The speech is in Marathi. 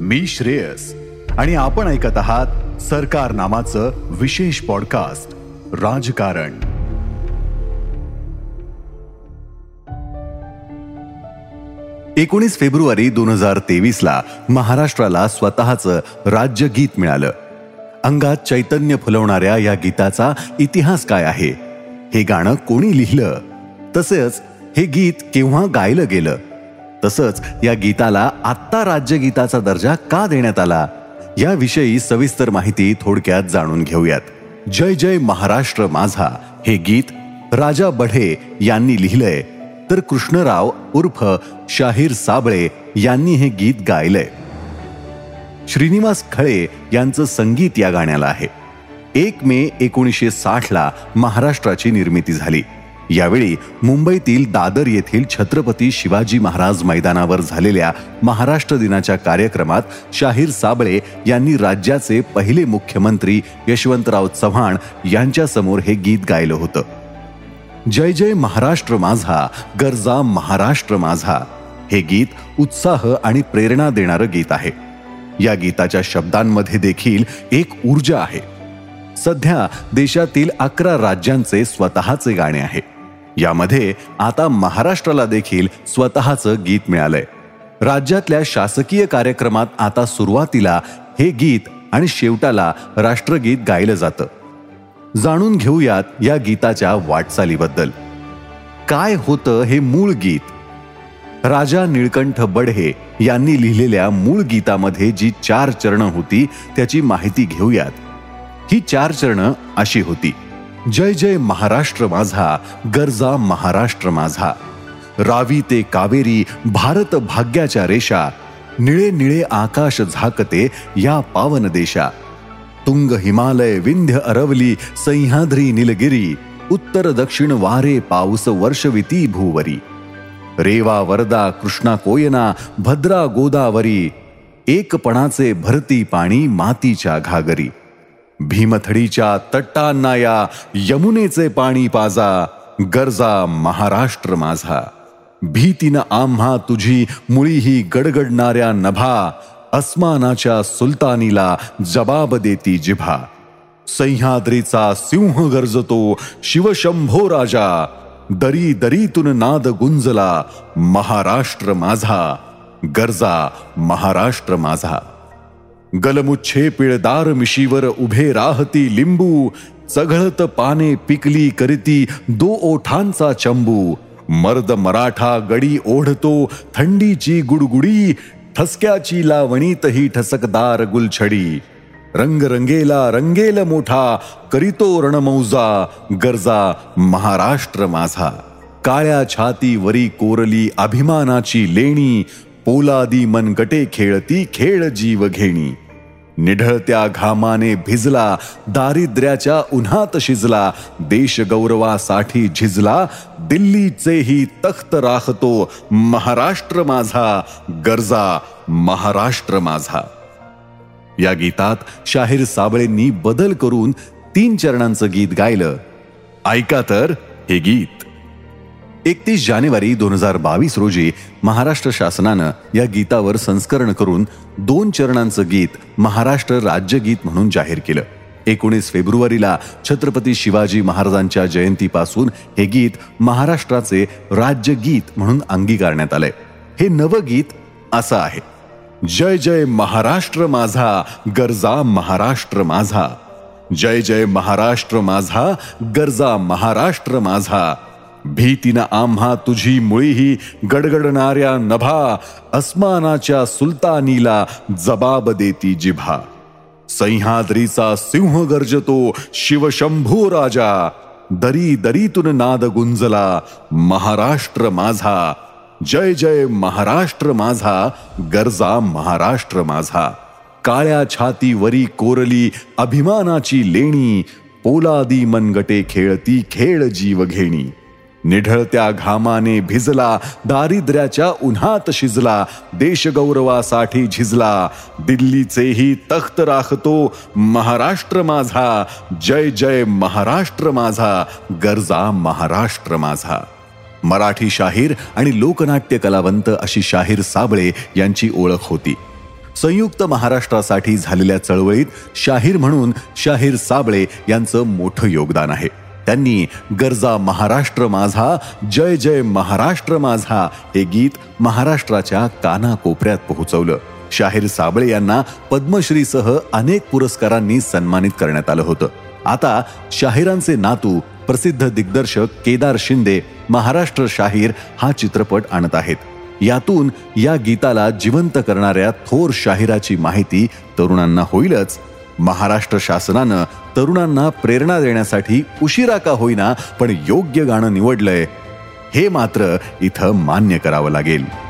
मी श्रेयस. आणि आपण ऐकत आहात सरकार नामाचं विशेष पॉडकास्ट राजकारण. एकोणीस फेब्रुवारी दोन हजार तेवीसला महाराष्ट्राला स्वतःचं राज्यगीत मिळालं. अंगात चैतन्य फुलवणाऱ्या या गीताचा इतिहास काय आहे? हे गाणं कोणी लिहिलं? तसेच हे गीत केव्हा गायलं गेलं? तसंच या गीताला आत्ता राज्यगीताचा दर्जा का देण्यात आला याविषयी सविस्तर माहिती थोडक्यात जाणून घेऊयात. जय जय महाराष्ट्र माझा हे गीत राजा बढे यांनी लिहिलंय. तर कृष्णराव उर्फ शाहीर साबळे यांनी हे गीत गायलंय. श्रीनिवास खळे यांचं संगीत या गाण्याला आहे. एक मे एकोणीसशे साठला महाराष्ट्राची निर्मिती झाली. यावेळी मुंबईतील दादर येथील छत्रपती शिवाजी महाराज मैदानावर झालेल्या महाराष्ट्र दिनाच्या कार्यक्रमात शाहीर साबळे यांनी राज्याचे पहिले मुख्यमंत्री यशवंतराव चव्हाण यांच्यासमोर हे गीत गायलं होतं. जय जय महाराष्ट्र माझा गरजा महाराष्ट्र माझा. हे गीत उत्साह आणि प्रेरणा देणारं गीत आहे. या गीताच्या शब्दांमध्ये देखील एक ऊर्जा आहे. सध्या देशातील अकरा राज्यांचे स्वतःचे गाणे आहे. यामध्ये आता महाराष्ट्राला देखील स्वतःचं गीत मिळालंय. राज्यातल्या शासकीय कार्यक्रमात आता सुरुवातीला हे गीत आणि शेवटाला राष्ट्रगीत गायलं जातं. जाणून घेऊयात या गीताच्या वाटचालीबद्दल. काय होतं हे मूळ गीत? राजा निळकंठ बडहे यांनी लिहिलेल्या मूळ गीतामध्ये जी चार चरणं होती त्याची माहिती घेऊयात. ही चार चरणं अशी होती. जय जय महाराष्ट्र माझा गरजा महाराष्ट्र माझा. रावी ते कावेरी भारत भाग्याच्या रेषा. निळे निळे आकाश झाकते या पावन देशा. तुंग हिमालय विंध्य अरवली सह्याद्री निलगिरी. उत्तर दक्षिण वारे पाऊस वर्षविती भूवरी. रेवा वरदा कृष्णा कोयना भद्रा गोदावरी. एकपणाचे भरती पाणी मातीच्या घागरी. भीमथडीच्या तट्टांना या यमुनेचे पाणी पाजा गरजा महाराष्ट्र माझा. भीतीनं आम्हा तुझी मुळीही गडगडणाऱ्या नभा अस्मानाच्या सुलतानीला जबाब देती जिभा. सह्याद्रीचा सिंह गरजतो शिवशंभो राजा दरी दरीतून नाद गुंजला महाराष्ट्र माझा गरजा महाराष्ट्र माझा. गलमुच्छे पिळदार मिशीवर उभे राहती लिंबू चघळत पाने पिकली करीती दो ओठांचा चंबू. मर्द मराठा गडी ओढतो थंडीची गुडगुडी ठसक्याची लावणीतही ठसकदार गुलछडी. रंग रंगेला रंगेल मोठा करीतो रणमौजा गरजा महाराष्ट्र माझा. काळ्या छाती वरी कोरली अभिमानाची लेणी पोलादी मनगटे खेळती खेळ जीव घेणी. निढळत्या घामाने भिजला दारिद्र्याच्या उन्हात शिजला देश गौरवासाठी झिजला दिल्लीचेही तख्त राखतो महाराष्ट्र माझा गरजा महाराष्ट्र माझा. या गीतात शाहीर साबळेंनी बदल करून तीन चरणांचं गीत गायलं. ऐका तर हे गीत. एकतीस जानेवारी दोन हजार बावीस रोजी महाराष्ट्र शासनानं या गीतावर संस्करण करून दोन चरणांचं गीत महाराष्ट्र राज्यगीत म्हणून जाहीर केलं. एकोणीस फेब्रुवारीला छत्रपती शिवाजी महाराजांच्या जयंतीपासून हे गीत महाराष्ट्राचे राज्यगीत म्हणून अंगीकारण्यात आलंय. हे नवगीत असं आहे. जय जय महाराष्ट्र माझा गरजा महाराष्ट्र माझा. जय जय महाराष्ट्र माझा गरजा महाराष्ट्र माझा. भीतीनं आम्हा तुझी मुळीही गडगडणाऱ्या नभा अस्मानाच्या सुलतानीला जबाब देती जिभा. सह्याद्रीचा सिंह गर्जतो शिवशंभू राजा. दरी दरीतून नाद गुंजला महाराष्ट्र माझा. जय जय महाराष्ट्र माझा गरजा महाराष्ट्र माझा. काळ्या छातीवरी कोरली अभिमानाची लेणी पोलादी मनगटे खेळती खेळ जीव घेणी निढळत्या घामाने भिजला दारिद्र्याच्या उन्हात शिजला देशगौरवासाठी झिजला. दिल्लीचेही तख्त राखतो महाराष्ट्र माझा. जय जय महाराष्ट्र माझा. गरजा महाराष्ट्र माझा. मराठी शाहीर आणि लोकनाट्य कलावंत अशी शाहीर साबळे यांची ओळख होती. संयुक्त महाराष्ट्रासाठी झालेल्या चळवळीत शाहीर म्हणून शाहीर साबळे यांचं मोठं योगदान आहे. त्यांनी गरजा महाराष्ट्र माझा जय जय महाराष्ट्र माझा हे गीत महाराष्ट्राच्या कानाकोपऱ्यात पोहोचवलं. शाहीर साबळे यांना पद्मश्रीसह अनेक पुरस्कारांनी सन्मानित करण्यात आलं होतं. आता शाहिरांचे नातू प्रसिद्ध दिग्दर्शक केदार शिंदे महाराष्ट्र शाहीर हा चित्रपट आणत आहेत. यातून या गीताला जिवंत करणाऱ्या थोर शाहिराची माहिती तरुणांना होईलच. महाराष्ट्र शासनानं तरुणांना प्रेरणा देण्यासाठी उशिरा का होईना पण योग्य गाणं निवडलंय. हे मात्र इथं मान्य करावं लागेल.